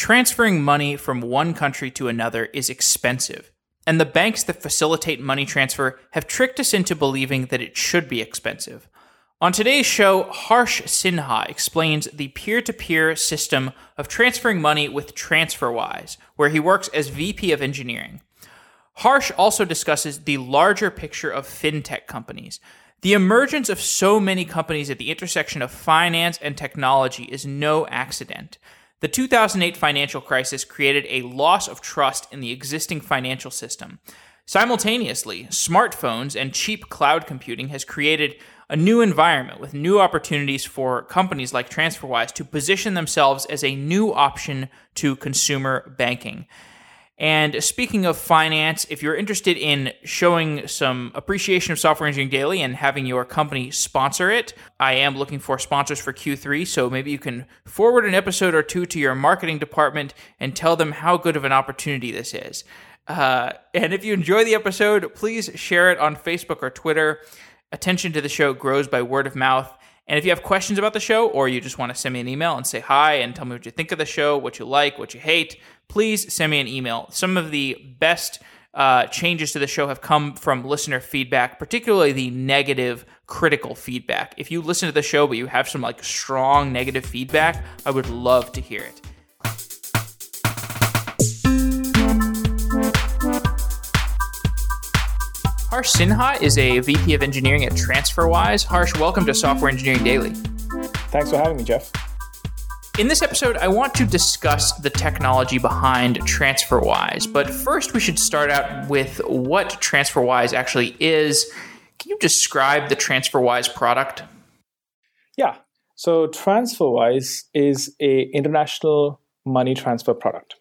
transferring money from one country to another is expensive. And the banks that facilitate money transfer have tricked us into believing that it should be expensive. On today's show, Harsh Sinha explains the peer to peer system of transferring money with TransferWise, where he works as VP of Engineering. Harsh also discusses the larger picture of fintech companies. The emergence of so many companies at the intersection of finance and technology is no accident. The 2008 financial crisis created a loss of trust in the existing financial system. Simultaneously, smartphones and cheap cloud computing has created a new environment with new opportunities for companies like TransferWise to position themselves as a new option to consumer banking. And speaking of finance, if you're interested in showing some appreciation of Software Engineering Daily and having your company sponsor it, I am looking for sponsors for Q3. So maybe you can forward an episode or two to your marketing department and tell them how good of an opportunity this is. Uh, and if you enjoy the episode, please share it on Facebook or Twitter. Attention to the show grows by word of mouth. And if you have questions about the show, or you just want to send me an email and say hi and tell me what you think of the show, what you like, what you hate, please send me an email. Some of the best uh, changes to the show have come from listener feedback, particularly the negative, critical feedback. If you listen to the show but you have some like strong negative feedback, I would love to hear it. Harsh Sinha is a VP of Engineering at TransferWise. Harsh, welcome to Software Engineering Daily. Thanks for having me, Jeff. In this episode, I want to discuss the technology behind TransferWise. But first, we should start out with what TransferWise actually is. Can you describe the TransferWise product? Yeah. So TransferWise is a international money transfer product.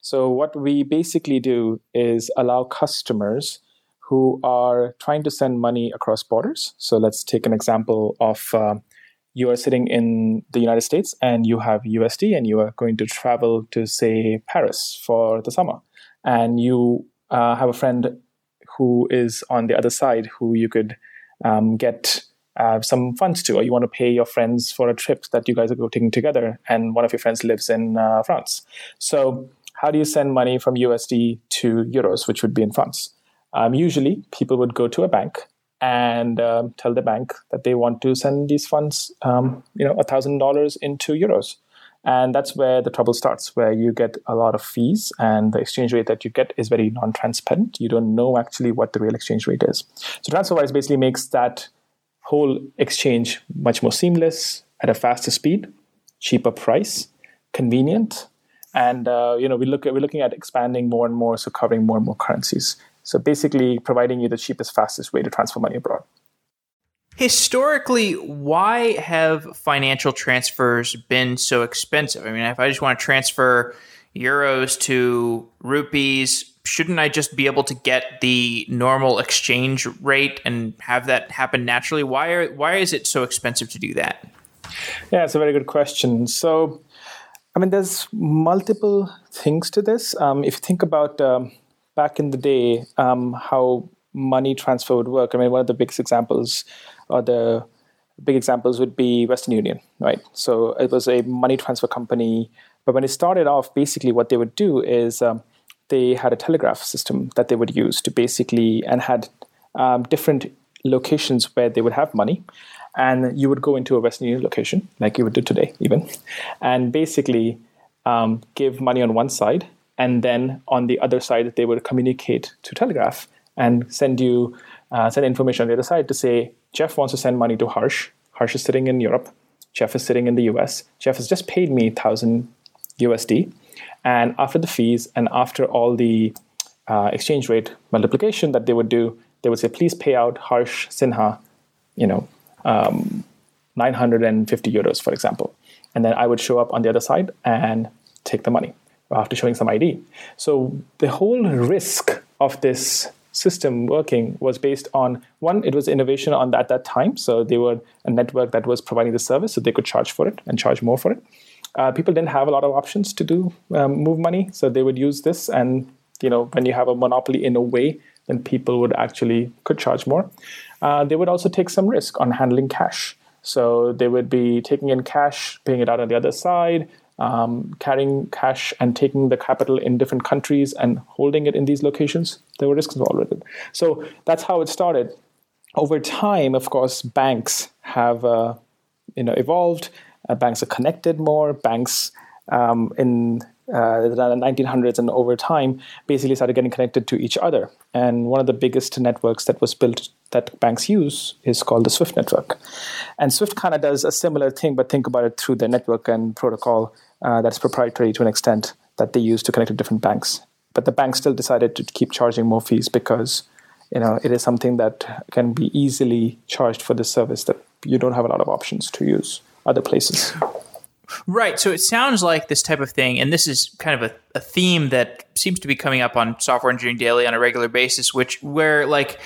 So what we basically do is allow customers who are trying to send money across borders. So let's take an example of uh, you are sitting in the United States and you have USD and you are going to travel to, say, Paris for the summer. And you uh, have a friend who is on the other side who you could um, get uh, some funds to, or you want to pay your friends for a trip that you guys are taking together, and one of your friends lives in uh, France. So, how do you send money from USD to euros, which would be in France? Um, usually, people would go to a bank and um, tell the bank that they want to send these funds, um, you know, thousand dollars into euros, and that's where the trouble starts, where you get a lot of fees, and the exchange rate that you get is very non-transparent. You don't know actually what the real exchange rate is. So TransferWise basically makes that whole exchange much more seamless at a faster speed, cheaper price, convenient, and uh, you know we look at, we're looking at expanding more and more, so covering more and more currencies. So basically, providing you the cheapest, fastest way to transfer money abroad. Historically, why have financial transfers been so expensive? I mean, if I just want to transfer euros to rupees, shouldn't I just be able to get the normal exchange rate and have that happen naturally? Why are why is it so expensive to do that? Yeah, it's a very good question. So, I mean, there's multiple things to this. Um, if you think about um, back in the day um, how money transfer would work. I mean, one of the biggest examples, or the big examples, would be Western Union, right? So it was a money transfer company, but when it started off, basically what they would do is um, they had a telegraph system that they would use to basically and had um, different locations where they would have money. And you would go into a Western Union location, like you would do today, even, and basically um, give money on one side and then on the other side they would communicate to telegraph and send you uh, send information on the other side to say jeff wants to send money to harsh. Harsh is sitting in europe. Jeff is sitting in the us jeff has just paid me 1000 usd and after the fees and after all the uh, exchange rate multiplication that they would do they would say please pay out harsh sinha you know um, 950 euros for example. And then i would show up on the other side and take the money after showing some ID. So the whole risk of this system working was based on one, it was innovation on at that time. So they were a network that was providing the service, so they could charge for it and charge more for it. Uh, people didn't have a lot of options to do um, move money, so they would use this. And you know, when you have a monopoly in a way, then people would actually could charge more. Uh, they would also take some risk on handling cash. So they would be taking in cash, paying it out on the other side, um, carrying cash and taking the capital in different countries and holding it in these locations. There were risks involved with it. So that's how it started. Over time, of course, banks have uh, you know evolved. Uh, banks are connected more. Banks um, in uh, the 1900s and over time basically started getting connected to each other. And one of the biggest networks that was built that banks use is called the Swift network. And Swift kind of does a similar thing, but think about it through the network and protocol uh, that's proprietary to an extent that they use to connect to different banks. But the bank still decided to keep charging more fees because you know it is something that can be easily charged for the service that you don't have a lot of options to use other places. Right. So it sounds like this type of thing, and this is kind of a, a theme that seems to be coming up on Software Engineering Daily on a regular basis, which where like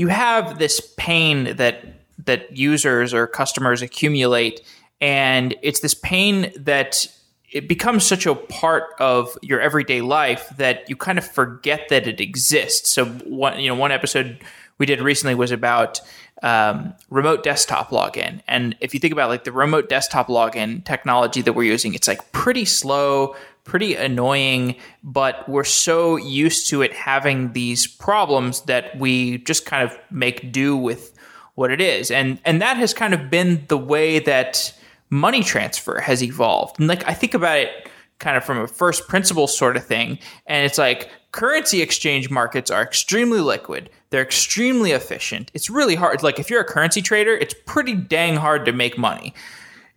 you have this pain that that users or customers accumulate, and it's this pain that it becomes such a part of your everyday life that you kind of forget that it exists. So one you know one episode we did recently was about um, remote desktop login. And if you think about like the remote desktop login technology that we're using, it's like pretty slow, pretty annoying, but we're so used to it having these problems that we just kind of make do with what it is. And and that has kind of been the way that money transfer has evolved. And like I think about it kind of from a first principle sort of thing, and it's like currency exchange markets are extremely liquid. They're extremely efficient. It's really hard. Like if you're a currency trader, it's pretty dang hard to make money.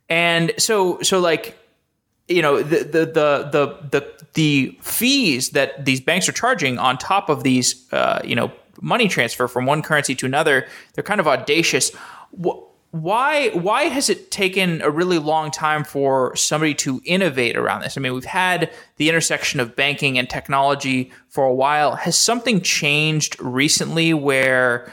And so so like you know the the the the the, fees that these banks are charging on top of these uh, you know money transfer from one currency to another, they're kind of audacious. Why why has it taken a really long time for somebody to innovate around this? I mean, we've had the intersection of banking and technology for a while. Has something changed recently where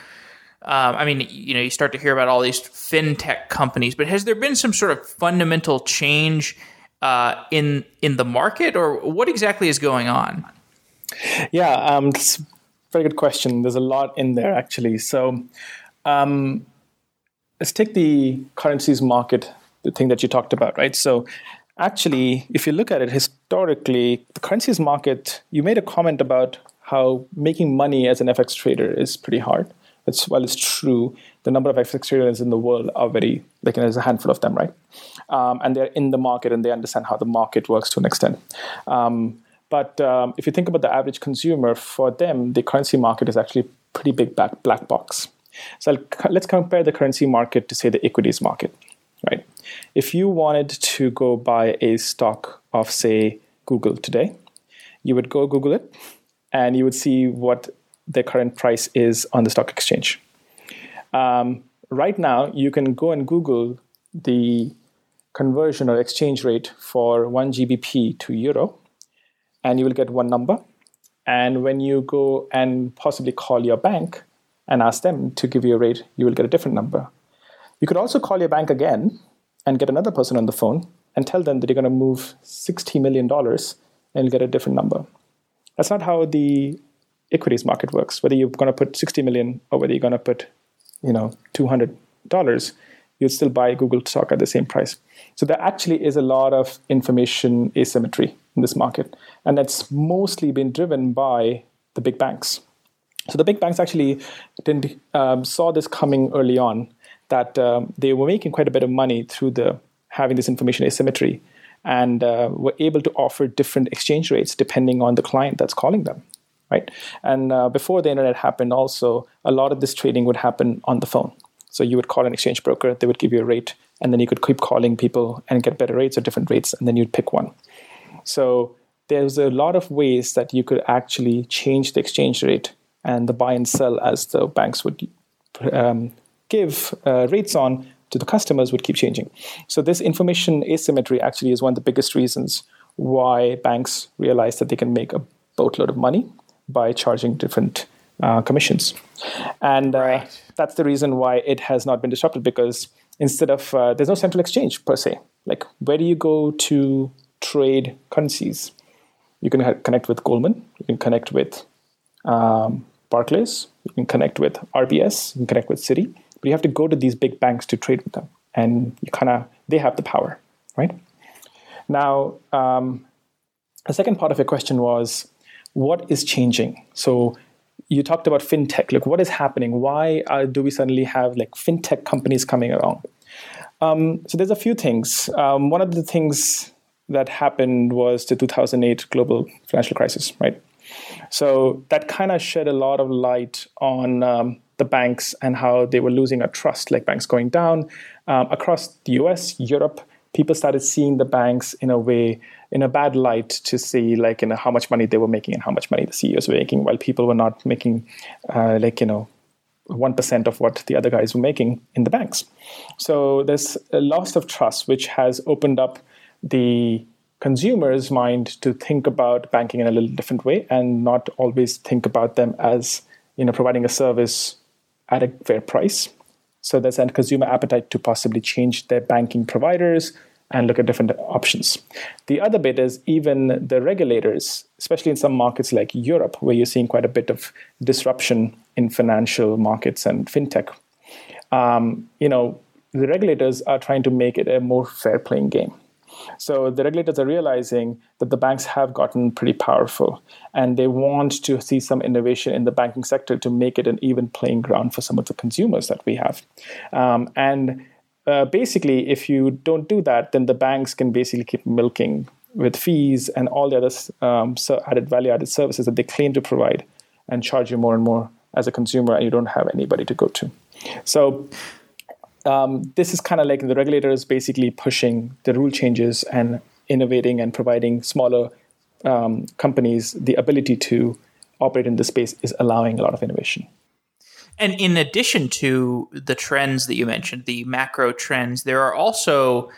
um, I mean, you know, you start to hear about all these fintech companies, but has there been some sort of fundamental change uh, in in the market, or what exactly is going on? Yeah, um, very good question. There's a lot in there actually. So, um, let's take the currencies market, the thing that you talked about, right? So actually, if you look at it historically, the currencies market, you made a comment about how making money as an FX trader is pretty hard. It's, while it's true, the number of FX traders in the world are very, like there's a handful of them, right? Um, and they're in the market and they understand how the market works to an extent. Um, but um, if you think about the average consumer, for them, the currency market is actually pretty big black, box. So let's compare the currency market to say the equities market, right? If you wanted to go buy a stock of say Google today, you would go Google it, and you would see what the current price is on the stock exchange. Um, right now, you can go and Google the conversion or exchange rate for one GBP to euro, and you will get one number. And when you go and possibly call your bank, and ask them to give you a rate, you will get a different number. You could also call your bank again and get another person on the phone and tell them that you're going to move $60 million and you'll get a different number. That's not how the equities market works. Whether you're going to put 60 million or whether you're going to put, you know, $200, you'd still buy Google stock at the same price. So there actually is a lot of information asymmetry in this market. And that's mostly been driven by the big banks. So the big banks actually didn't um, saw this coming early on that um, they were making quite a bit of money through the having this information asymmetry and uh, were able to offer different exchange rates depending on the client that's calling them right? And uh, before the internet happened also a lot of this trading would happen on the phone. So you would call an exchange broker they would give you a rate and then you could keep calling people and get better rates or different rates and then you'd pick one. So there's a lot of ways that you could actually change the exchange rate and the buy and sell as the banks would um, give uh, rates on to the customers would keep changing. So this information asymmetry actually is one of the biggest reasons why banks realize that they can make a boatload of money by charging different uh, commissions. And uh, right. that's the reason why it has not been disrupted because instead of, uh, there's no central exchange per se. Like, where do you go to trade currencies? You can ha- connect with Goldman, you can connect with um, Barclays, you can connect with RBS, you can connect with Citi, but you have to go to these big banks to trade with them. And you kind of, they have the power, right? Now, um, the second part of your question was what is changing? So you talked about fintech. Look, what is happening? Why uh, do we suddenly have like fintech companies coming along? Um, so there's a few things. Um, one of the things that happened was the 2008 global financial crisis, right? So that kind of shed a lot of light on um, the banks and how they were losing a trust, like banks going down um, across the US, Europe. People started seeing the banks in a way, in a bad light, to see like you know how much money they were making and how much money the CEOs were making, while people were not making, uh, like you know, one percent of what the other guys were making in the banks. So there's a loss of trust, which has opened up the consumer's mind to think about banking in a little different way and not always think about them as you know providing a service at a fair price. So there's a consumer appetite to possibly change their banking providers and look at different options. The other bit is even the regulators, especially in some markets like Europe, where you're seeing quite a bit of disruption in financial markets and fintech. Um, you know, the regulators are trying to make it a more fair playing game. So the regulators are realizing that the banks have gotten pretty powerful and they want to see some innovation in the banking sector to make it an even playing ground for some of the consumers that we have. Um, and uh, basically, if you don't do that, then the banks can basically keep milking with fees and all the other um, so added value added services that they claim to provide and charge you more and more as a consumer and you don't have anybody to go to. So um, this is kind of like the regulators basically pushing the rule changes and innovating and providing smaller um, companies the ability to operate in this space is allowing a lot of innovation. And in addition to the trends that you mentioned, the macro trends, there are also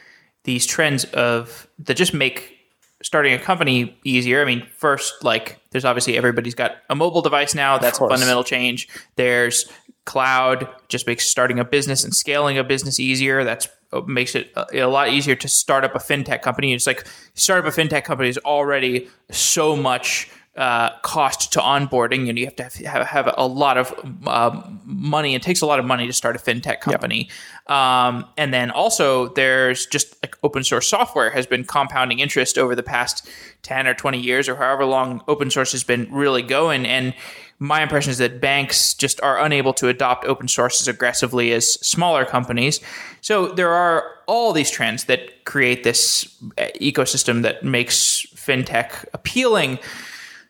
these trends of that just make starting a company easier. I mean, first, like there's obviously everybody's got a mobile device now. That's a fundamental change. There's cloud, just makes starting a business and scaling a business easier. That's uh, makes it a, a lot easier to start up a fintech company. It's like start up a fintech company is already so much uh, cost to onboarding, and you have to have, have a lot of uh, money. It takes a lot of money to start a fintech company. Yep. Um, and then also, there's just like open source software has been compounding interest over the past ten or twenty years, or however long open source has been really going. And my impression is that banks just are unable to adopt open source as aggressively as smaller companies. So there are all these trends that create this uh, ecosystem that makes fintech appealing.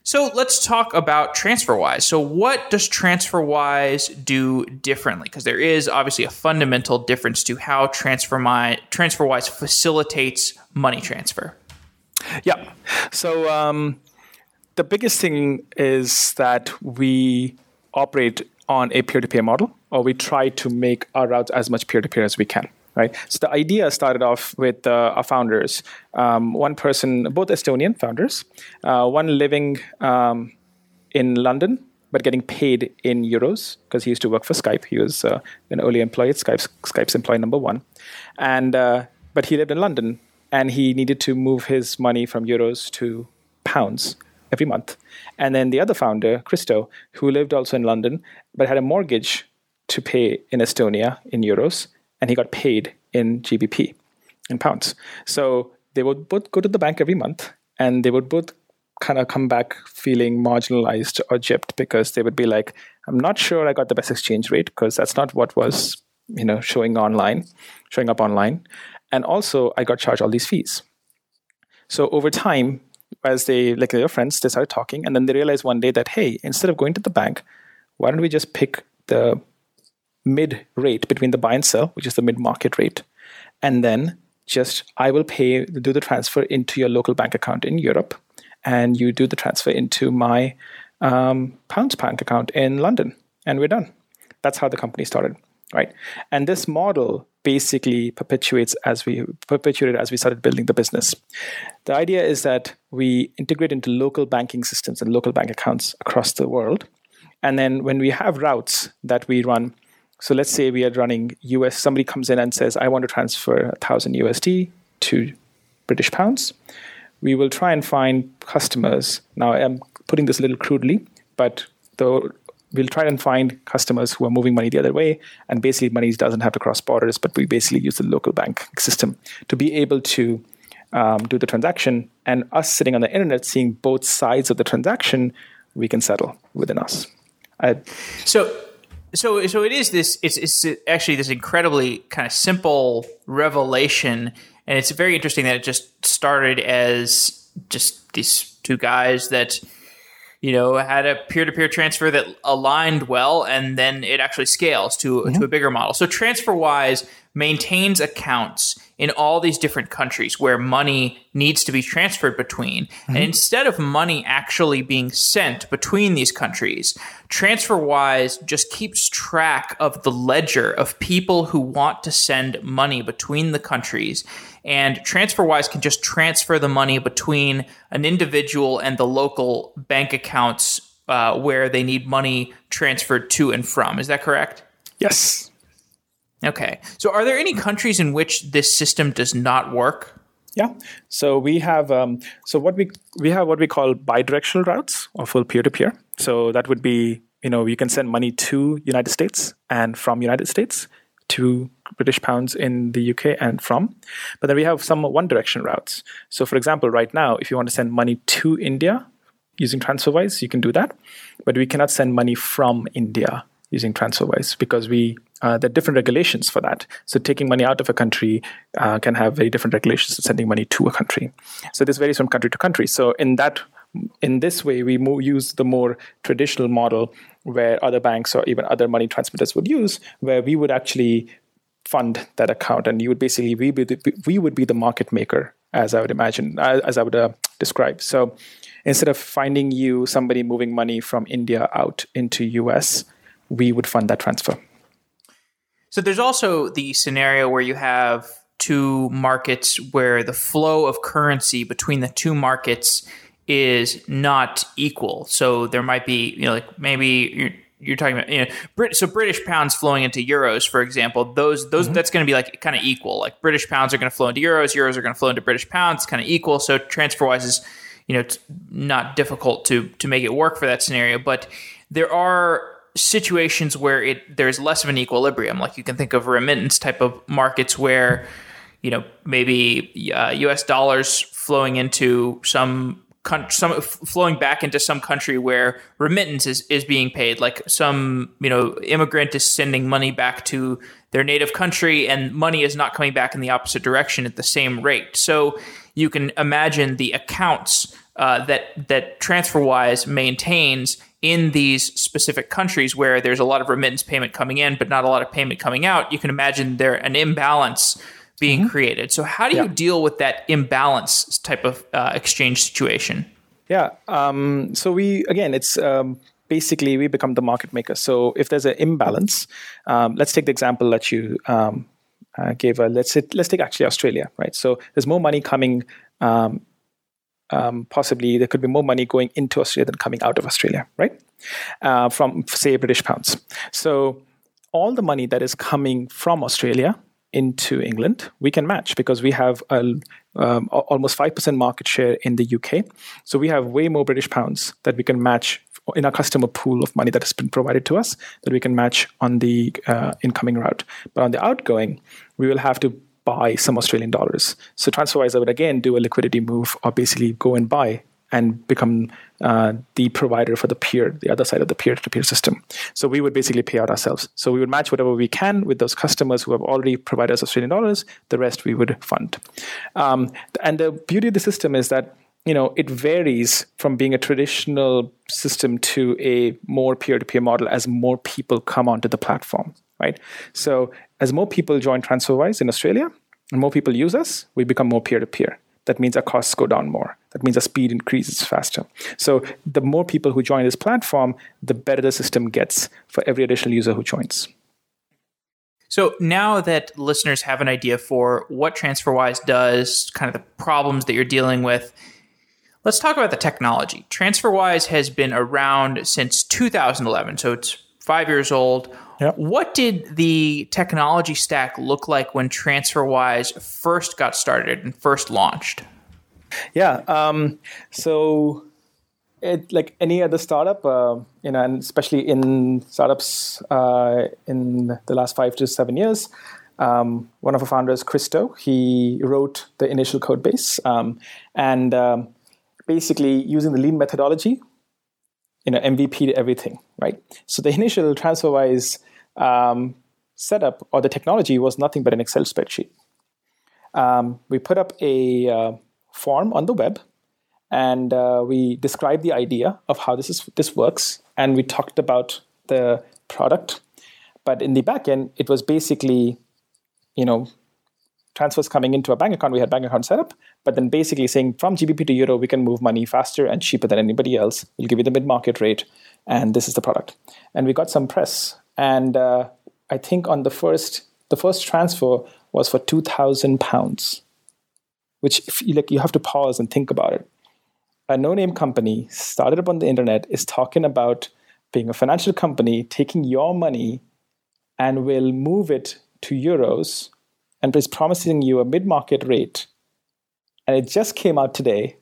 So let's talk about TransferWise. So what does TransferWise do differently? Because there is obviously a fundamental difference to how TransferWise, TransferWise facilitates money transfer. Yeah. So um, the biggest thing is that we operate on a peer-to-peer model, or we try to make our routes as much peer-to-peer as we can right? So the idea started off with uh, our founders. Um, one person, both Estonian founders, uh, one living um, in London but getting paid in euros because he used to work for Skype. He was uh, an early employee at Skype's, Skype's employee number one, and uh, but he lived in London and he needed to move his money from euros to pounds every month. And then the other founder, Kristo, who lived also in London but had a mortgage to pay in Estonia in euros and he got paid in GBP, in pounds. So they would both go to the bank every month and they would both kind of come back feeling marginalized or gypped because they would be like, I'm not sure I got the best exchange rate because that's not what was, you know, showing online, showing up online. And also I got charged all these fees. So over time, as they like their friends, they started talking, and then they realized one day that hey, instead of going to the bank, why don't we just pick the mid rate between the buy and sell, which is the mid market rate, and then just I will pay do the transfer into your local bank account in Europe, and you do the transfer into my um, pounds bank account in London, and we're done. That's how the company started, right? And this model basically perpetuates as we perpetuated as we started building the business. The idea is that we integrate into local banking systems and local bank accounts across the world. And then when we have routes that we run so let's say we are running US, somebody comes in and says, I want to transfer 1,000 USD to British pounds. We will try and find customers. Now, I'm putting this a little crudely, but the, we'll try and find customers who are moving money the other way. And basically, money doesn't have to cross borders, but we basically use the local bank system to be able to um, do the transaction, and us sitting on the internet seeing both sides of the transaction, we can settle within us. I, so, so, so it is this. It's, it's actually this incredibly kind of simple revelation, and it's very interesting that it just started as just these two guys that you know, had a peer to peer transfer that aligned well, and then it actually scales to, mm-hmm. to a bigger model. So TransferWise maintains accounts in all these different countries where money needs to be transferred between. Mm-hmm. And instead of money actually being sent between these countries, TransferWise just keeps track of the ledger of people who want to send money between the countries. And TransferWise can just transfer the money between an individual and the local bank accounts uh, where they need money transferred to and from. Is that correct? Yes. Okay. So, are there any countries in which this system does not work? Yeah. So we have um, so what we we have what we call bidirectional routes or full peer to peer. So that would be you know you can send money to United States and from United States to British pounds in the UK and from. But then we have some one direction routes. So for example, right now, if you want to send money to India using TransferWise, you can do that. But we cannot send money from India using TransferWise because we uh, there are different regulations for that. So taking money out of a country uh, can have very different regulations than sending money to a country. So this varies from country to country. So in that in this way, we move, use the more traditional model where other banks or even other money transmitters would use, where we would actually fund that account, and you would basically we, be the, we would be the market maker, as I would imagine, as I would uh, describe. So instead of finding you somebody moving money from India out into US, we would fund that transfer. So there's also the scenario where you have two markets where the flow of currency between the two markets is not equal. So there might be, you know, like maybe you're, you're talking about, you know, Brit- so British pounds flowing into euros, for example, those, those, mm-hmm. that's going to be like kind of equal. Like British pounds are going to flow into euros, euros are going to flow into British pounds, kind of equal. So TransferWise is, you know, it's not difficult to, to make it work for that scenario. But there are situations where it there's less of an equilibrium. Like you can think of remittance type of markets where you know maybe uh, U.S. dollars flowing into some some flowing back into some country where remittance is, is being paid like some you know immigrant is sending money back to their native country and money is not coming back in the opposite direction at the same rate so you can imagine the accounts uh, that that TransferWise maintains in these specific countries where there's a lot of remittance payment coming in, but not a lot of payment coming out, you can imagine there an imbalance being mm-hmm. created. So, how do yeah. you deal with that imbalance type of uh, exchange situation? Yeah. Um, so we again, it's um, basically we become the market maker. So if there's an imbalance, um, let's take the example that you um, uh, gave. A, let's let's take actually Australia, right? So there's more money coming um, um, possibly there could be more money going into Australia than coming out of Australia, right? Uh, from, say, British pounds. So all the money that is coming from Australia into England, we can match because we have a, um, almost 5% market share in the UK. So we have way more British pounds that we can match in our customer pool of money that has been provided to us that we can match on the uh, incoming route. But on the outgoing, we will have to buy some Australian dollars. So TransferWise would again do a liquidity move or basically go and buy and become uh, the provider for the peer, the other side of the peer-to-peer system. So we would basically pay out ourselves. So we would match whatever we can with those customers who have already provided us Australian dollars. The rest we would fund. Um, and the beauty of the system is that you know it varies from being a traditional system to a more peer-to-peer model as more people come onto the platform right so as more people join TransferWise in Australia and more people use us, we become more peer to peer. That means our costs go down more. That means our speed increases faster. So the more people who join this platform, the better the system gets for every additional user who joins. So now that listeners have an idea for what TransferWise does, kind of the problems that you're dealing with, let's talk about the technology. TransferWise has been around since 2011, so it's five years old. Yep. What did the technology stack look like when TransferWise first got started and first launched? Yeah. Um, so, it, like any other startup, uh, you know, and especially in startups uh, in the last five to seven years, um, one of our founders, Kristo, he wrote the initial code base um, and um, basically using the lean methodology, you know, MVP to everything, right? So the initial TransferWise um, setup or the technology was nothing but an Excel spreadsheet. Um, we put up a uh, form on the web and uh, we described the idea of how this is this works and we talked about the product. But in the backend it was basically you know transfers coming into a bank account. We had bank account set up but then basically saying from gbp to euro we can move money faster and cheaper than anybody else. We'll give you the mid-market rate and this is the product. And we got some press and uh, i think on the first the first transfer was for 2000 pounds which you, like you have to pause and think about it. A no-name company started up on the internet is talking about being a financial company taking your money and will move it to euros and is promising you a mid-market rate. And it just came out today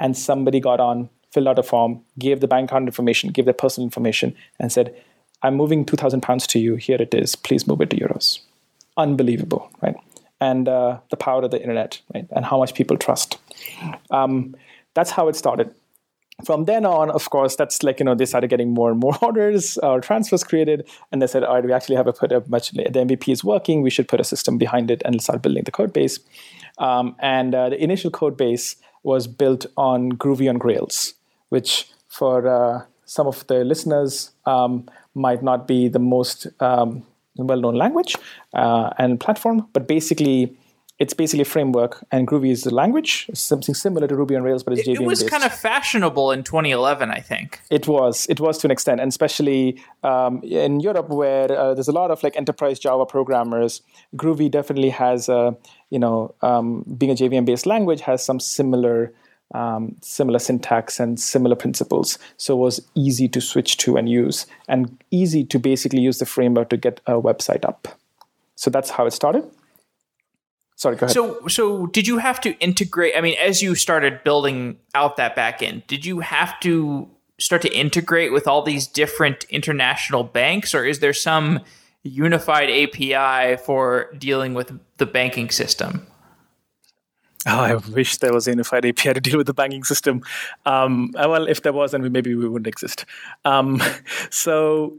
and somebody got on filled out a form gave the bank account information gave their personal information and said i'm moving 2000 pounds to you here it is please move it to euros unbelievable right and uh, the power of the internet right and how much people trust um, that's how it started from then on, of course, that's like, you know, they started getting more and more orders or transfers created. And they said, all right, we actually have a put a much, the MVP is working. We should put a system behind it and start building the code base. Um, and uh, the initial code base was built on Groovy on Grails, which for uh, some of the listeners um, might not be the most um, well known language uh, and platform, but basically, it's basically a framework, and Groovy is the language, something similar to Ruby on Rails, but it's JVM It was based. kind of fashionable in 2011, I think. It was. It was to an extent, and especially um, in Europe, where uh, there's a lot of like enterprise Java programmers. Groovy definitely has, a, you know, um, being a JVM-based language, has some similar, um, similar syntax and similar principles. So it was easy to switch to and use, and easy to basically use the framework to get a website up. So that's how it started. Sorry, go ahead. So, so did you have to integrate? I mean, as you started building out that backend, did you have to start to integrate with all these different international banks, or is there some unified API for dealing with the banking system? Oh, I wish there was a unified API to deal with the banking system. Um, well, if there was, then we, maybe we wouldn't exist. Um, so,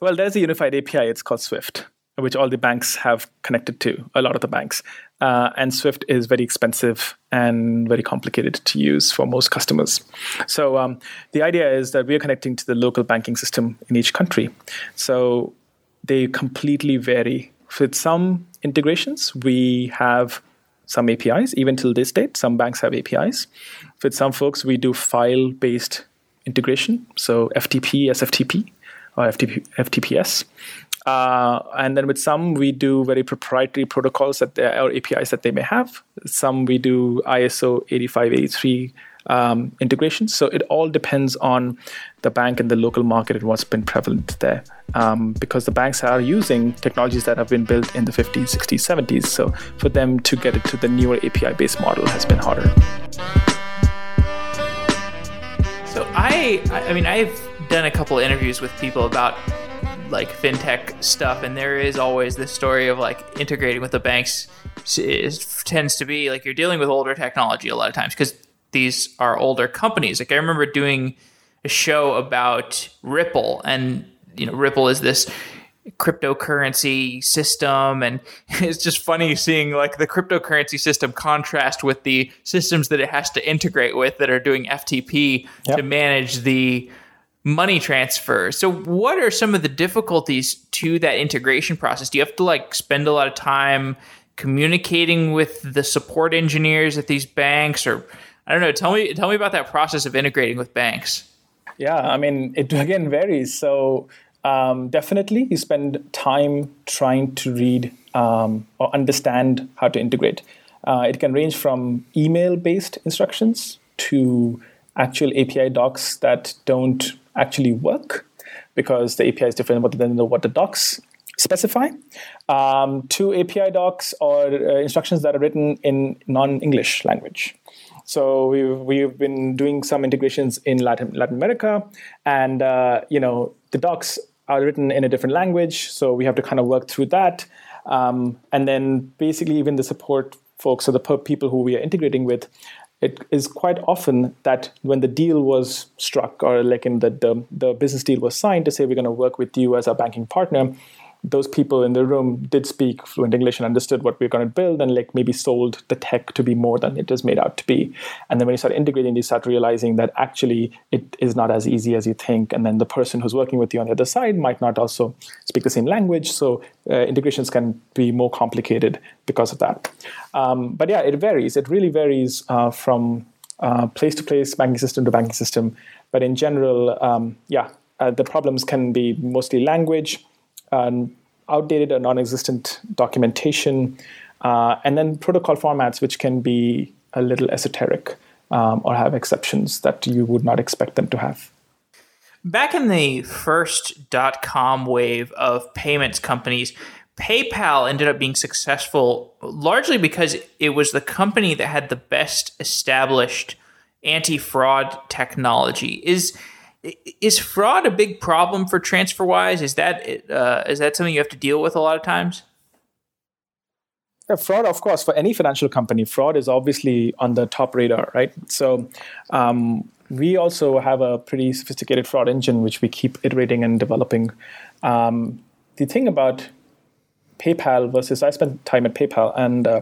well, there's a unified API. It's called Swift, which all the banks have connected to. A lot of the banks, uh, and Swift is very expensive and very complicated to use for most customers. So, um, the idea is that we are connecting to the local banking system in each country. So, they completely vary. With some integrations, we have some APIs, even till this date. Some banks have APIs. With some folks, we do file based integration, so FTP, SFTP, or FTP, FTPS. Uh, and then with some, we do very proprietary protocols that they, or APIs that they may have. Some we do ISO 8583 um, integrations. So it all depends on the bank and the local market and what's been prevalent there. Um, because the banks are using technologies that have been built in the 50s, 60s, 70s. So for them to get it to the newer API based model has been harder. So I, I mean, I've done a couple interviews with people about like fintech stuff, and there is always this story of like integrating with the banks. It tends to be like you're dealing with older technology a lot of times because these are older companies. Like I remember doing show about Ripple, and you know, Ripple is this cryptocurrency system and it's just funny seeing like the cryptocurrency system contrast with the systems that it has to integrate with that are doing FTP Yep. to manage the money transfer. So what are some of the difficulties to that integration process? Do you have to like spend a lot of time communicating with the support engineers at these banks or I don't know, tell me tell me about that process of integrating with banks. Yeah, I mean, it again varies. So um, definitely, you spend time trying to read um, or understand how to integrate. Uh, it can range from email-based instructions to actual API docs that don't actually work because the API is different than what the docs specify, um, to API docs or uh, instructions that are written in non-English language. So we've we've been doing some integrations in Latin Latin America, and uh, you know the docs are written in a different language, so we have to kind of work through that. Um, and then basically, even the support folks or the people who we are integrating with, it is quite often that when the deal was struck or like in the, the, the business deal was signed to say we're going to work with you as our banking partner, those people in the room did speak fluent English and understood what we are going to build and like maybe sold the tech to be more than it is made out to be. And then when you start integrating, you start realizing that actually it is not as easy as you think. And then the person who's working with you on the other side might not also speak the same language. So uh, integrations can be more complicated because of that. Um, but yeah, it varies. It really varies uh, from uh, place to place, banking system to banking system. But in general, um, yeah, uh, the problems can be mostly language um, outdated or non-existent documentation, uh, and then protocol formats which can be a little esoteric um, or have exceptions that you would not expect them to have. Back in the first dot com wave of payments companies, PayPal ended up being successful largely because it was the company that had the best established anti fraud technology. Is is fraud a big problem for TransferWise? Is that uh, is that something you have to deal with a lot of times? Yeah, fraud, of course, for any financial company, fraud is obviously on the top radar, right? So um, we also have a pretty sophisticated fraud engine, which we keep iterating and developing. Um, the thing about PayPal versus I spent time at PayPal and uh,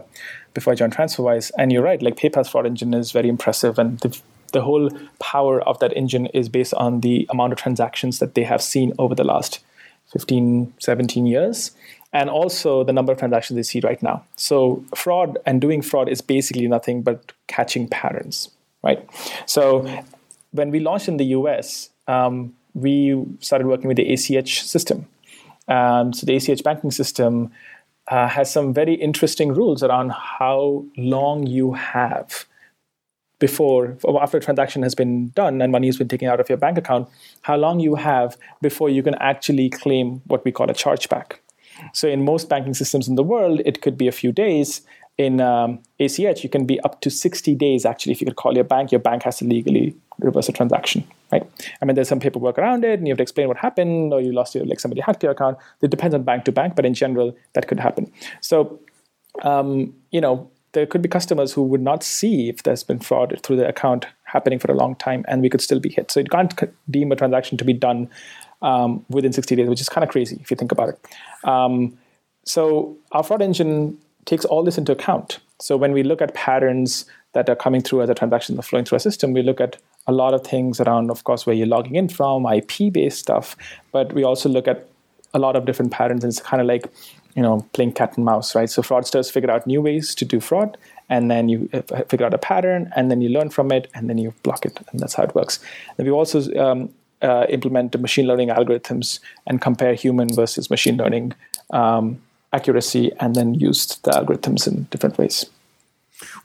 before I joined TransferWise, and you're right, like PayPal's fraud engine is very impressive, and the whole power of that engine is based on the amount of transactions that they have seen over the last 15, 17 years, and also the number of transactions they see right now. So, fraud and doing fraud is basically nothing but catching patterns, right? So, when we launched in the US, um, we started working with the ACH system. Um, so, the ACH banking system uh, has some very interesting rules around how long you have before after a transaction has been done and money has been taken out of your bank account how long you have before you can actually claim what we call a chargeback. So in most banking systems in the world it could be a few days. In um, ach you can be up to 60 days actually if you could call your bank. Your bank has to legally reverse a transaction right? I mean there's some paperwork around it and you have to explain what happened or you lost your like somebody hacked your account. It depends on bank to bank but in general that could happen. So um, you know there could be customers who would not see if there's been fraud through the account happening for a long time, and we could still be hit. So you can't deem a transaction to be done um, within 60 days, which is kind of crazy if you think about it. Um, so our fraud engine takes all this into account. So when we look at patterns that are coming through as a transaction that's flowing through our system, we look at a lot of things around, of course, where you're logging in from, IP-based stuff, but we also look at a lot of different patterns, and it's kind of like you know playing cat and mouse right? So fraudsters figure out new ways to do fraud and then you uh, figure out a pattern and then you learn from it and then you block it and that's how it works. And we also um, uh, implement machine learning algorithms and compare human versus machine learning um, accuracy and then used the algorithms in different ways.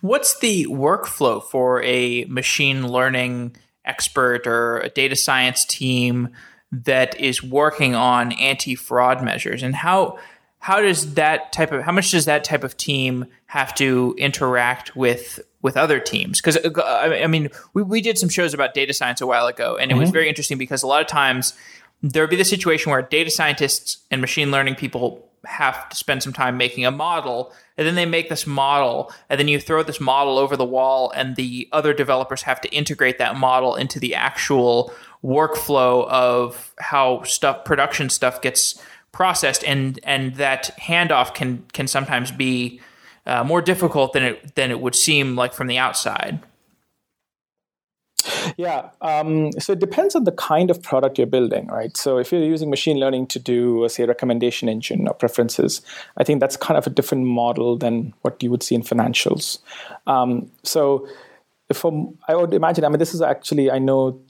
What's the workflow for a machine learning expert or a data science team that is working on anti-fraud measures and how how does that type of how much does that type of team have to interact with with other teams because uh, i mean we, we did some shows about data science a while ago and it mm-hmm. was very interesting because a lot of times there would be the situation where data scientists and machine learning people have to spend some time making a model and then they make this model and then you throw this model over the wall and the other developers have to integrate that model into the actual workflow of how stuff production stuff gets processed, and and that handoff can can sometimes be uh, more difficult than it than it would seem like from the outside. Yeah, um, so it depends on the kind of product you're building, right? So if you're using machine learning to do, uh, say, recommendation engine or preferences, I think that's kind of a different model than what you would see in financials. Um, so, from I would imagine, I mean, this is actually I know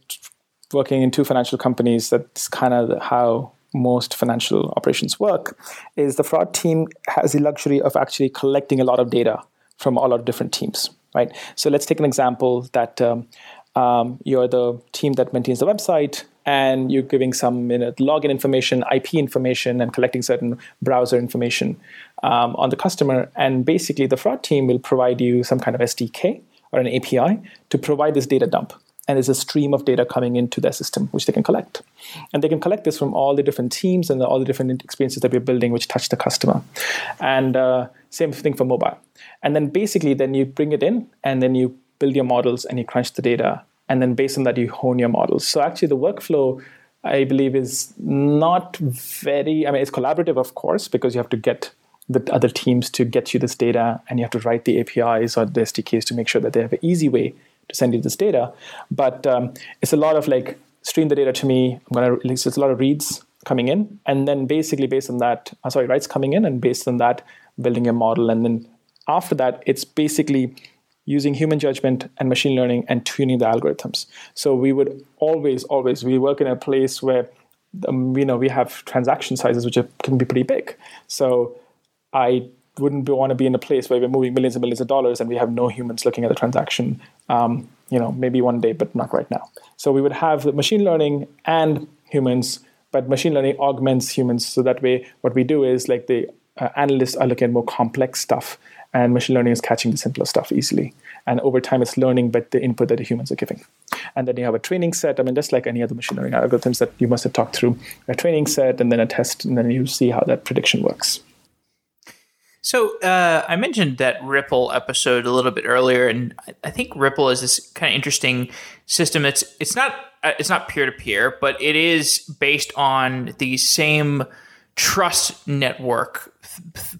working in two financial companies. That's kind of how most financial operations work is the fraud team has the luxury of actually collecting a lot of data from a lot of different teams right so let's take an example that um, um, you're the team that maintains the website and you're giving some you know, login information ip information and collecting certain browser information um, on the customer and basically the fraud team will provide you some kind of sdk or an api to provide this data dump and there's a stream of data coming into their system which they can collect. And they can collect this from all the different teams and all the different experiences that we're building which touch the customer. And uh, same thing for mobile. And then basically then you bring it in and then you build your models and you crunch the data. And then based on that you hone your models. So actually the workflow i believe is not very i mean it's collaborative of course because you have to get the other teams to get you this data and you have to write the apis or the sdks to make sure that they have an easy way to send you this data. But um, it's a lot of like stream the data to me. I'm to release it's a lot of reads coming in, and then basically based on that, uh, sorry, writes coming in, and based on that, building a model, and then after that, it's basically using human judgment and machine learning and tuning the algorithms. So we would always, always, we work in a place where um, you know we have transaction sizes which are, can be pretty big. So I wouldn't want to be in a place where we're moving millions and millions of dollars and we have no humans looking at the transaction. Um, you know, maybe one day, but not right now. So we would have machine learning and humans, but machine learning augments humans. So that way, what we do is like the uh, analysts are looking at more complex stuff, and machine learning is catching the simpler stuff easily. And over time, it's learning but the input that the humans are giving. And then you have a training set. I mean, just like any other machine learning algorithms that you must have talked through, a training set and then a test, and then you see how that prediction works. So uh, I mentioned that Ripple episode a little bit earlier, and I think Ripple is this kind of interesting system. It's it's not uh, it's not peer to peer, but it is based on the same trust network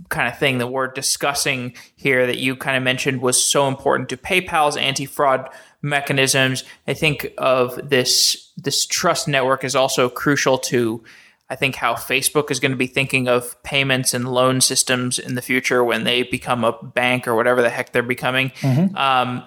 kind of thing that we're discussing here that you kind of mentioned was so important to PayPal's anti-fraud mechanisms. I think of this this trust network is also crucial to I think how Facebook is going to be thinking of payments and loan systems in the future when they become a bank or whatever the heck they're becoming. Mm-hmm. Um,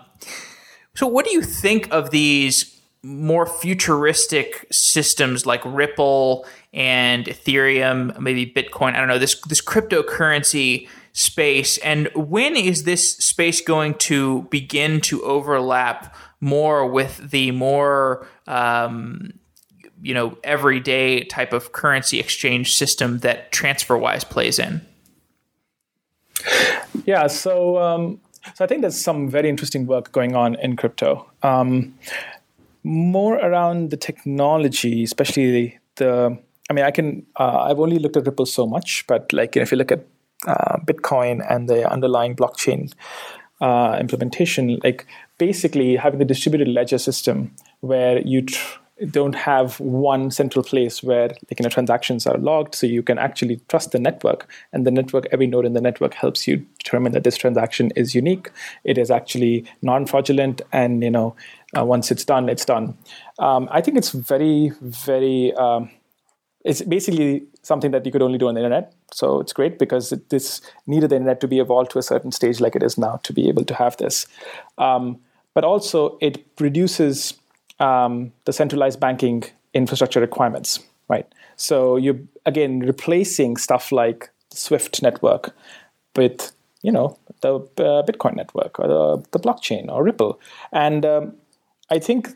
so, what do you think of these more futuristic systems like Ripple and Ethereum, maybe Bitcoin? I don't know this this cryptocurrency space, and when is this space going to begin to overlap more with the more um, you know everyday type of currency exchange system that TransferWise plays in? Yeah, so um, so I think there's some very interesting work going on in crypto. Um, more around the technology, especially the, the I mean, I can. Uh, I've only looked at Ripple so much, but like if you look at uh, Bitcoin and the underlying blockchain uh, implementation, like basically having the distributed ledger system where you tr- don't have one central place where like, you know, transactions are logged so you can actually trust the network and the network every node in the network helps you determine that this transaction is unique it is actually non-fraudulent and you know uh, once it's done it's done. Um, i think it's very very um, it's basically something that you could only do on the internet so it's great because it, this needed the internet to be evolved to a certain stage like it is now to be able to have this. Um, but also it reduces um, the centralized banking infrastructure requirements, right? So you're again replacing stuff like the Swift network with you know the uh, Bitcoin network or the, the, blockchain or Ripple, and um, I think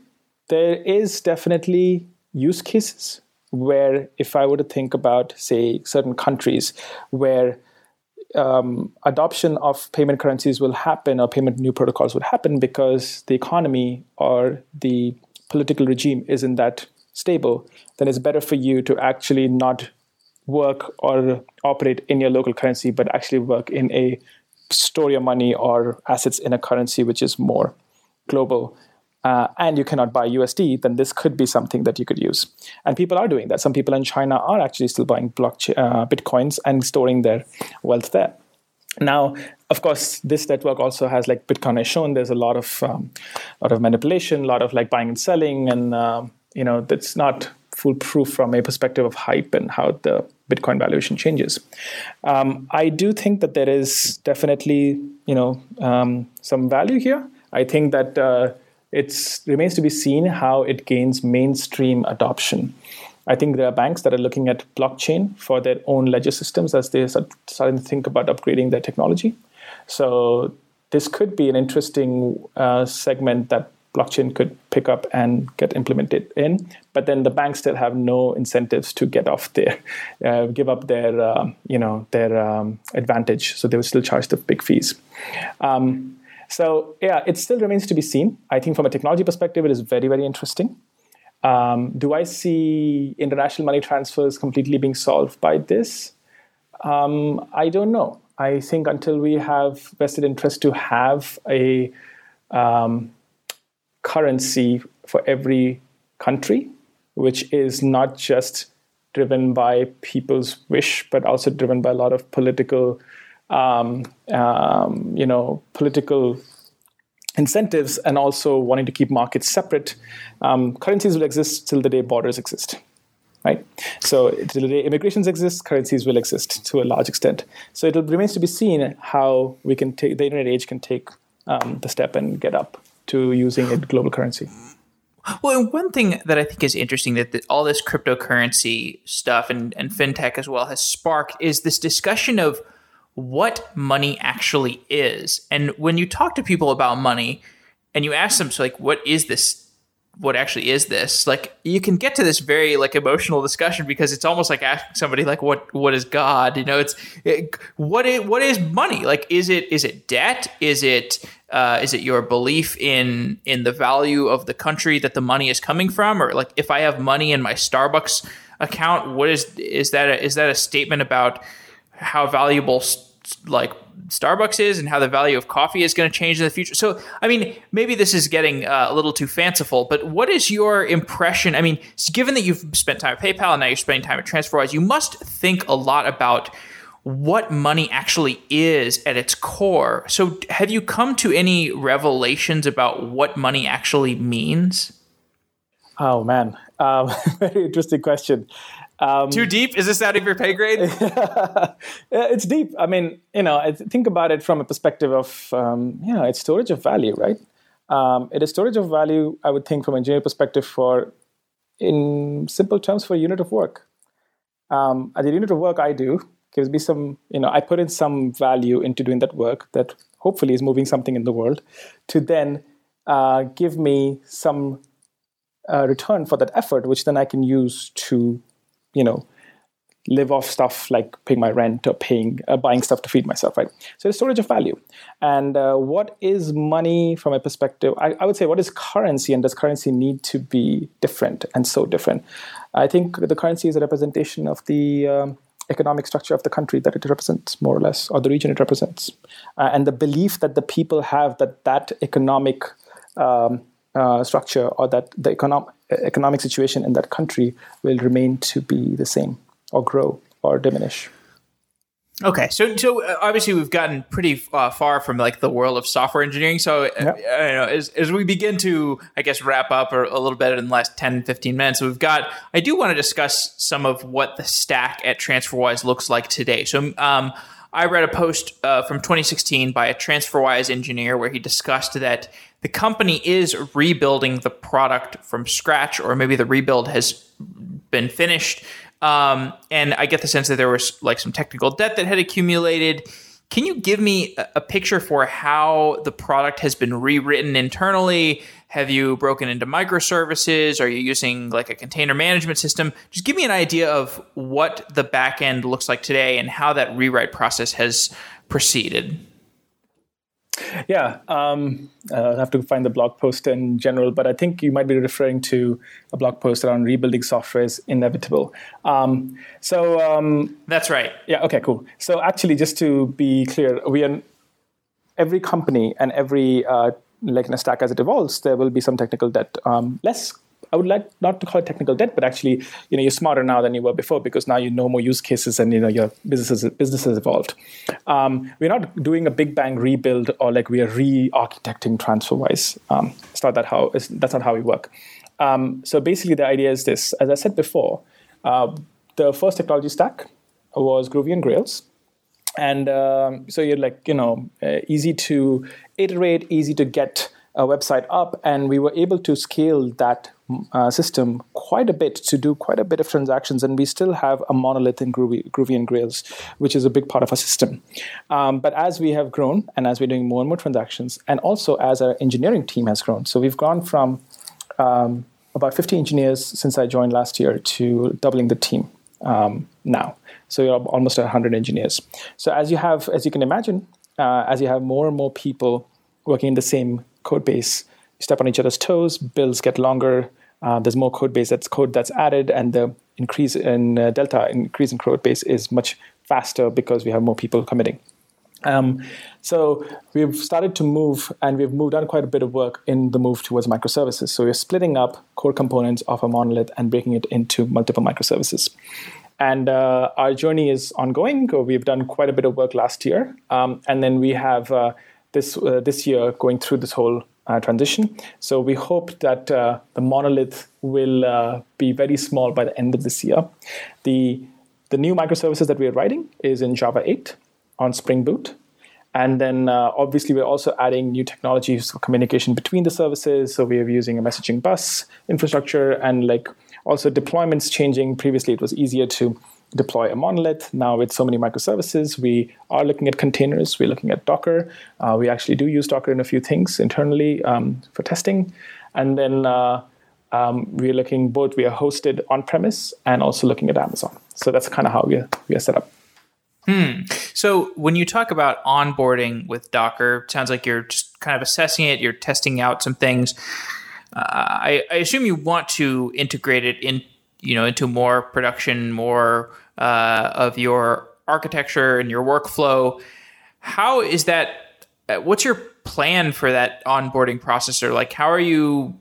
there is definitely use cases where if I were to think about say certain countries where um, adoption of payment currencies will happen or payment new protocols would happen because the economy or the political regime isn't that stable, then it's better for you to actually not work or operate in your local currency, but actually work in a store your money or assets in a currency which is more global. Uh, and you cannot buy USD, then this could be something that you could use. And people are doing that. Some people in China are actually still buying blockchain, uh, bitcoins and storing their wealth there. Now, of course, this network also has, like Bitcoin has shown, there's a lot of um, lot of manipulation, a lot of like buying and selling, and um, you know that's not foolproof from a perspective of hype and how the Bitcoin valuation changes. Um, I do think that there is definitely you know um, some value here. I think that uh, it remains to be seen how it gains mainstream adoption. I think there are banks that are looking at blockchain for their own ledger systems as they start starting to think about upgrading their technology. So this could be an interesting uh, segment that blockchain could pick up and get implemented in. But then the banks still have no incentives to get off their, uh, give up their, uh, you know, their um, advantage. So they will still charge the big fees. Um, So yeah, it still remains to be seen. I think from a technology perspective, it is very, very interesting. Um, do I see international money transfers completely being solved by this? Um, I don't know. I think until we have vested interest to have a um, currency for every country, which is not just driven by people's wish, but also driven by a lot of political, um, um, you know, political incentives, and also wanting to keep markets separate. Um, currencies will exist till the day borders exist, right? So till the day immigrations exist, currencies will exist to a large extent. So it remains to be seen how we can take the internet age can take um, the step and get up to using a global currency. Well, one thing that I think is interesting that the, all this cryptocurrency stuff and, and fintech as well has sparked is this discussion of what money actually is. And when you talk to people about money and you ask them, so like, what is this? What actually is this? Like, you can get to this very like emotional discussion because it's almost like asking somebody like, what what is God? You know, it's it, what is, what is money? Like, is it is it debt? Is it uh, is it your belief in in the value of the country that the money is coming from, or like if I have money in my Starbucks account, what is is that a, is that a statement about how valuable like Starbucks is and how the value of coffee is going to change in the future? So, I mean, maybe this is getting uh, a little too fanciful, but what is your impression? I mean, given that you've spent time at PayPal and now you're spending time at TransferWise, you must think a lot about what money actually is at its core. So, have you come to any revelations about what money actually means? Oh man, um, very interesting question. Um, Too deep? Is this out of your pay grade? it's deep. I mean, you know, I think about it from a perspective of, um, you know, it's storage of value, right? Um, it is storage of value. I would think from an engineer perspective for, in simple terms, for a unit of work. Um, at the unit of work I do, gives me some you know i put in some value into doing that work that hopefully is moving something in the world to then uh, give me some uh, return for that effort which then i can use to you know live off stuff like paying my rent or paying uh, buying stuff to feed myself right? So it's storage of value. And uh, what is money from a perspective? I, I, would say what is currency and does currency need to be different and so different? I think the currency is a representation of the um, economic structure of the country that it represents, more or less, or the region it represents, uh, and the belief that the people have that that economic um, uh, structure or that the economic economic situation in that country will remain to be the same, or grow, or diminish. Okay, so so uh, obviously we've gotten pretty uh, far from like the world of software engineering. So uh, yep. you know, as, as we begin to, I guess, wrap up a, a little bit in the last 10, 15 minutes, we've got. I do want to discuss some of what the stack at TransferWise looks like today. So. Um, I read a post uh, from 2016 by a TransferWise engineer where he discussed that the company is rebuilding the product from scratch, or maybe the rebuild has been finished um, and I get the sense that there was like some technical debt that had accumulated. Can you give me a, a picture for how the product has been rewritten internally? Have you broken into microservices? Are you using like a container management system? Just give me an idea of what the backend looks like today and how that rewrite process has proceeded. Yeah, um, uh, i have to find the blog post in general, but I think you might be referring to a blog post around rebuilding software is inevitable. Um, so um, that's right. Yeah. Okay. Cool. So actually, just to be clear, we are every company and every uh, like in a stack as it evolves, there will be some technical debt. Um, less I would like not to call it technical debt, but actually, you know, you're smarter now than you were before because now you know more use cases and you know your business business has evolved. Um, we're not doing a big bang rebuild or like we are re-architecting TransferWise. Um, it's not that how that's not how we work. Um, so basically, the idea is this: as I said before, uh, the first technology stack was Groovy and Grails. And um, so you're like, you know, uh, easy to iterate, easy to get a website up, and we were able to scale that uh, system quite a bit to do quite a bit of transactions, and we still have a monolith in Groovy, Groovy and Grails, which is a big part of our system. Um, but as we have grown, and as we're doing more and more transactions, and also as our engineering team has grown, so we've gone from um, about 50 engineers since I joined last year to doubling the team um, now. So you're almost at 100 engineers. So as you have, as you can imagine, uh, as you have more and more people working in the same code base. You step on each other's toes, builds get longer. Uh, there's more code base that's code that's added, and the increase in uh, delta, increase in code base is much faster because we have more people committing. Um, so we've started to move, and we've moved on quite a bit of work in the move towards microservices. So we're splitting up core components of a monolith and breaking it into multiple microservices. And uh, our journey is ongoing. We've done quite a bit of work last year, um, and then we have uh, this uh, this year going through this whole uh, transition. So we hope that uh, the monolith will uh, be very small by the end of this year. The the new microservices that we're writing is in Java 8 on Spring Boot. And then uh, obviously we're also adding new technologies for communication between the services. So we are using a messaging bus infrastructure and like also deployments changing. Previously it was easier to deploy a monolith. Now with so many microservices, we are looking at containers. We're looking at Docker. Uh, we actually do use Docker in a few things internally um, for testing. And then uh, um, we're looking both, we are hosted on premise and also looking at Amazon. So that's kind of how we are, we are set up. Hmm. So when you talk about onboarding with Docker, sounds like you're just kind of assessing it, you're testing out some things. Uh, I, I, assume you want to integrate it in, you know, into more production, more uh, of your architecture and your workflow. How is that? Uh, what's your plan for that onboarding processor? Like, how are you?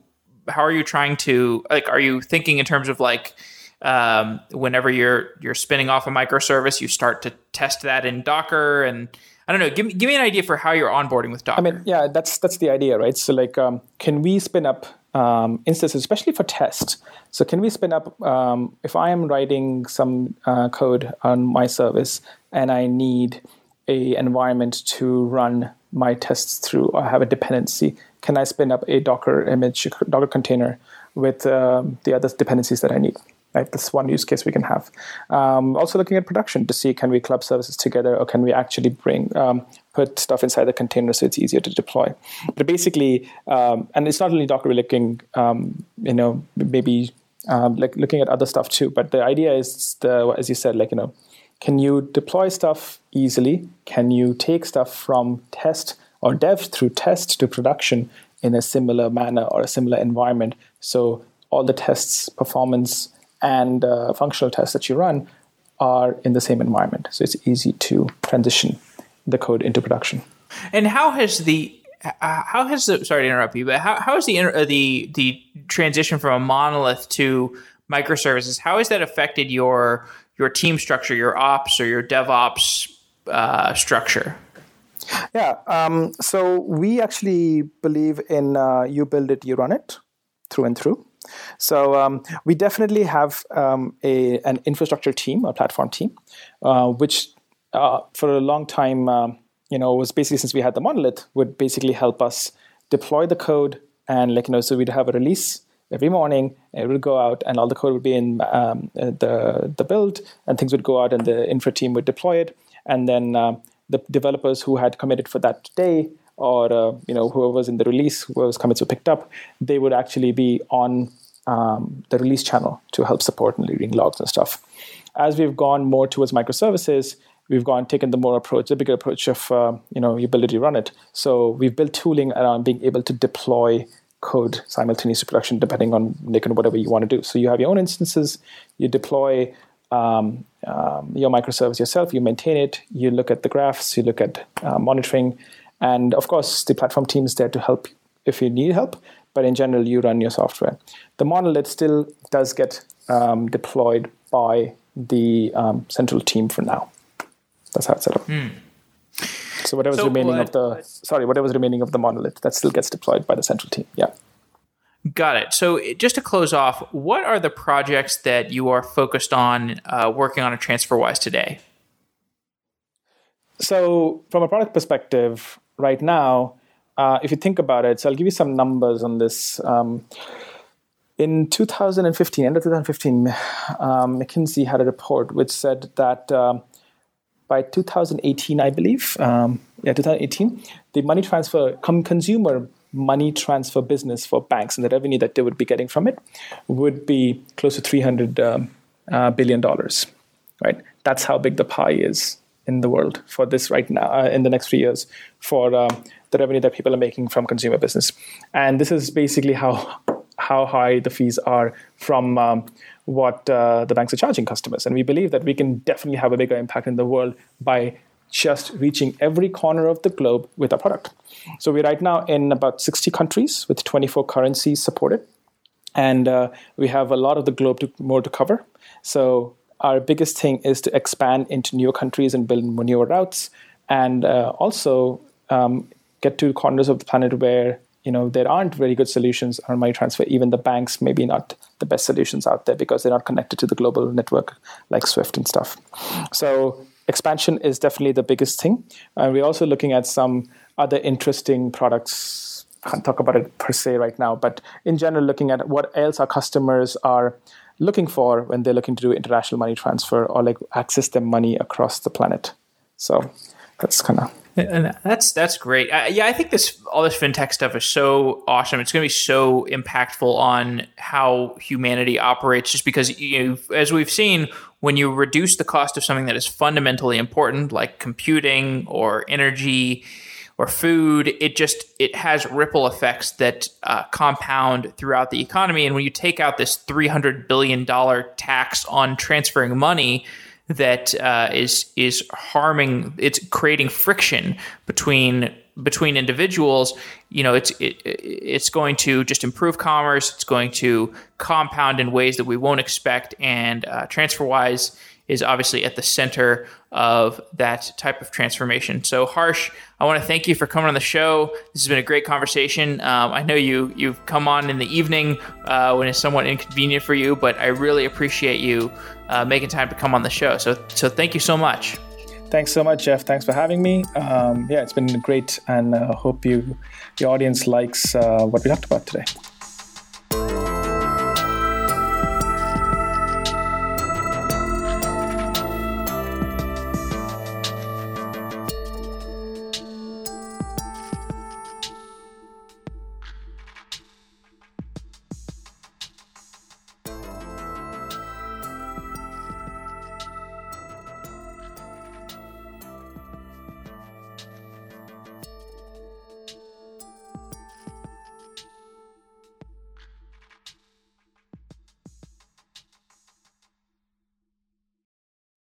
How are you trying to like? Are you thinking in terms of like? um, whenever you're you're spinning off a microservice, you start to test that in Docker and I don't know. Give me give me an idea for how you're onboarding with Docker. I mean, yeah, that's that's the idea, right? So like, um, can we spin up um, instances, especially for test? So can we spin up um, if I am writing some uh, code on my service and I need a environment to run my tests through, or have a dependency? Can I spin up a Docker image, Docker container with um, the other dependencies that I need? Right, that's one use case we can have. Um, also looking at production to see can we club services together or can we actually bring um, put stuff inside the container so it's easier to deploy. But basically, um, and it's not only Docker. We're looking, um, you know, maybe um, like looking at other stuff too. But the idea is the as you said, like you know, can you deploy stuff easily? Can you take stuff from test or dev through test to production in a similar manner or a similar environment? So all the tests, performance and uh, functional tests that you run are in the same environment. So it's easy to transition the code into production. And how has the how has the sorry to interrupt you, but how, how has the uh, the the transition from a monolith to microservices? How has that affected your your team structure, your ops or your DevOps uh, structure? Yeah, um, so we actually believe in uh, you build it, you run it through and through. So um, we definitely have um, a, an infrastructure team, a platform team, uh, which uh, for a long time, um, you know, was basically since we had the monolith, would basically help us deploy the code and like you know, so we'd have a release every morning. It would go out, and all the code would be in um, the the build, and things would go out, and the infra team would deploy it, and then uh, the developers who had committed for that day or uh, you know whoever was in the release, whoever's commits were picked up, they would actually be on um, the release channel to help support and reading logs and stuff. As we've gone more towards microservices, we've gone taken the more approach, the bigger approach of uh, you know ability to run it. So we've built tooling around being able to deploy code simultaneously to production depending on making whatever you want to do. So you have your own instances, you deploy um, um, your microservice yourself, you maintain it, you look at the graphs, you look at uh, monitoring, and of course, the platform team is there to help if you need help, but in general, you run your software. The monolith still does get um, deployed by the um, central team for now. That's how it's set up. Mm. So whatever's so, remaining of the sorry, whatever's remaining of the monolith that still gets deployed by the central team. Yeah. Got it. So just to close off, what are the projects that you are focused on uh, working on at TransferWise today? So from a product perspective, right now, uh, if you think about it, so I'll give you some numbers on this. Um, in 2015, end of 2015, um, McKinsey had a report which said that um, by 2018, I believe, um, yeah, 2018, the money transfer, com- consumer money transfer business for banks and the revenue that they would be getting from it would be close to 300 um, uh, billion dollars. Right, that's how big the pie is in the world for this right now uh, in the next three years for um, the revenue that people are making from consumer business. And this is basically how how high the fees are from um, what uh, the banks are charging customers. And we believe that we can definitely have a bigger impact in the world by just reaching every corner of the globe with our product. So we're right now in about 60 countries with 24 currencies supported. And uh, we have a lot of the globe to, more to cover. So our biggest thing is to expand into newer countries and build newer routes, and uh, also um, get to corners of the planet where you know there aren't very good solutions on money transfer. Even the banks maybe not the best solutions out there because they're not connected to the global network like Swift and stuff. So expansion is definitely the biggest thing. And we're also looking at some other interesting products. Can't talk about it per se right now, but in general, looking at what else our customers are looking for when they're looking to do international money transfer or like access their money across the planet. So that's kind of and that's that's great. Yeah, I think this all this fintech stuff is so awesome. It's going to be so impactful on how humanity operates. Just because you, as we've seen, when you reduce the cost of something that is fundamentally important, like computing or energy or food, it just it has ripple effects that uh, compound throughout the economy. And when you take out this three hundred billion dollar tax on transferring money, that uh, is is harming. It's creating friction between between individuals. You know, it's it, it's going to just improve commerce. It's going to compound in ways that we won't expect. And uh, TransferWise is obviously at the center of that type of transformation. So, Harsh, I want to thank you for coming on the show. This has been a great conversation. Um, I know you you've come on in the evening uh, when it's somewhat inconvenient for you, but I really appreciate you uh, making time to come on the show. So, so thank you so much. Thanks so much, Jeff. Thanks for having me. Um, yeah, it's been great, and uh, hope you, the audience likes uh, what we talked about today.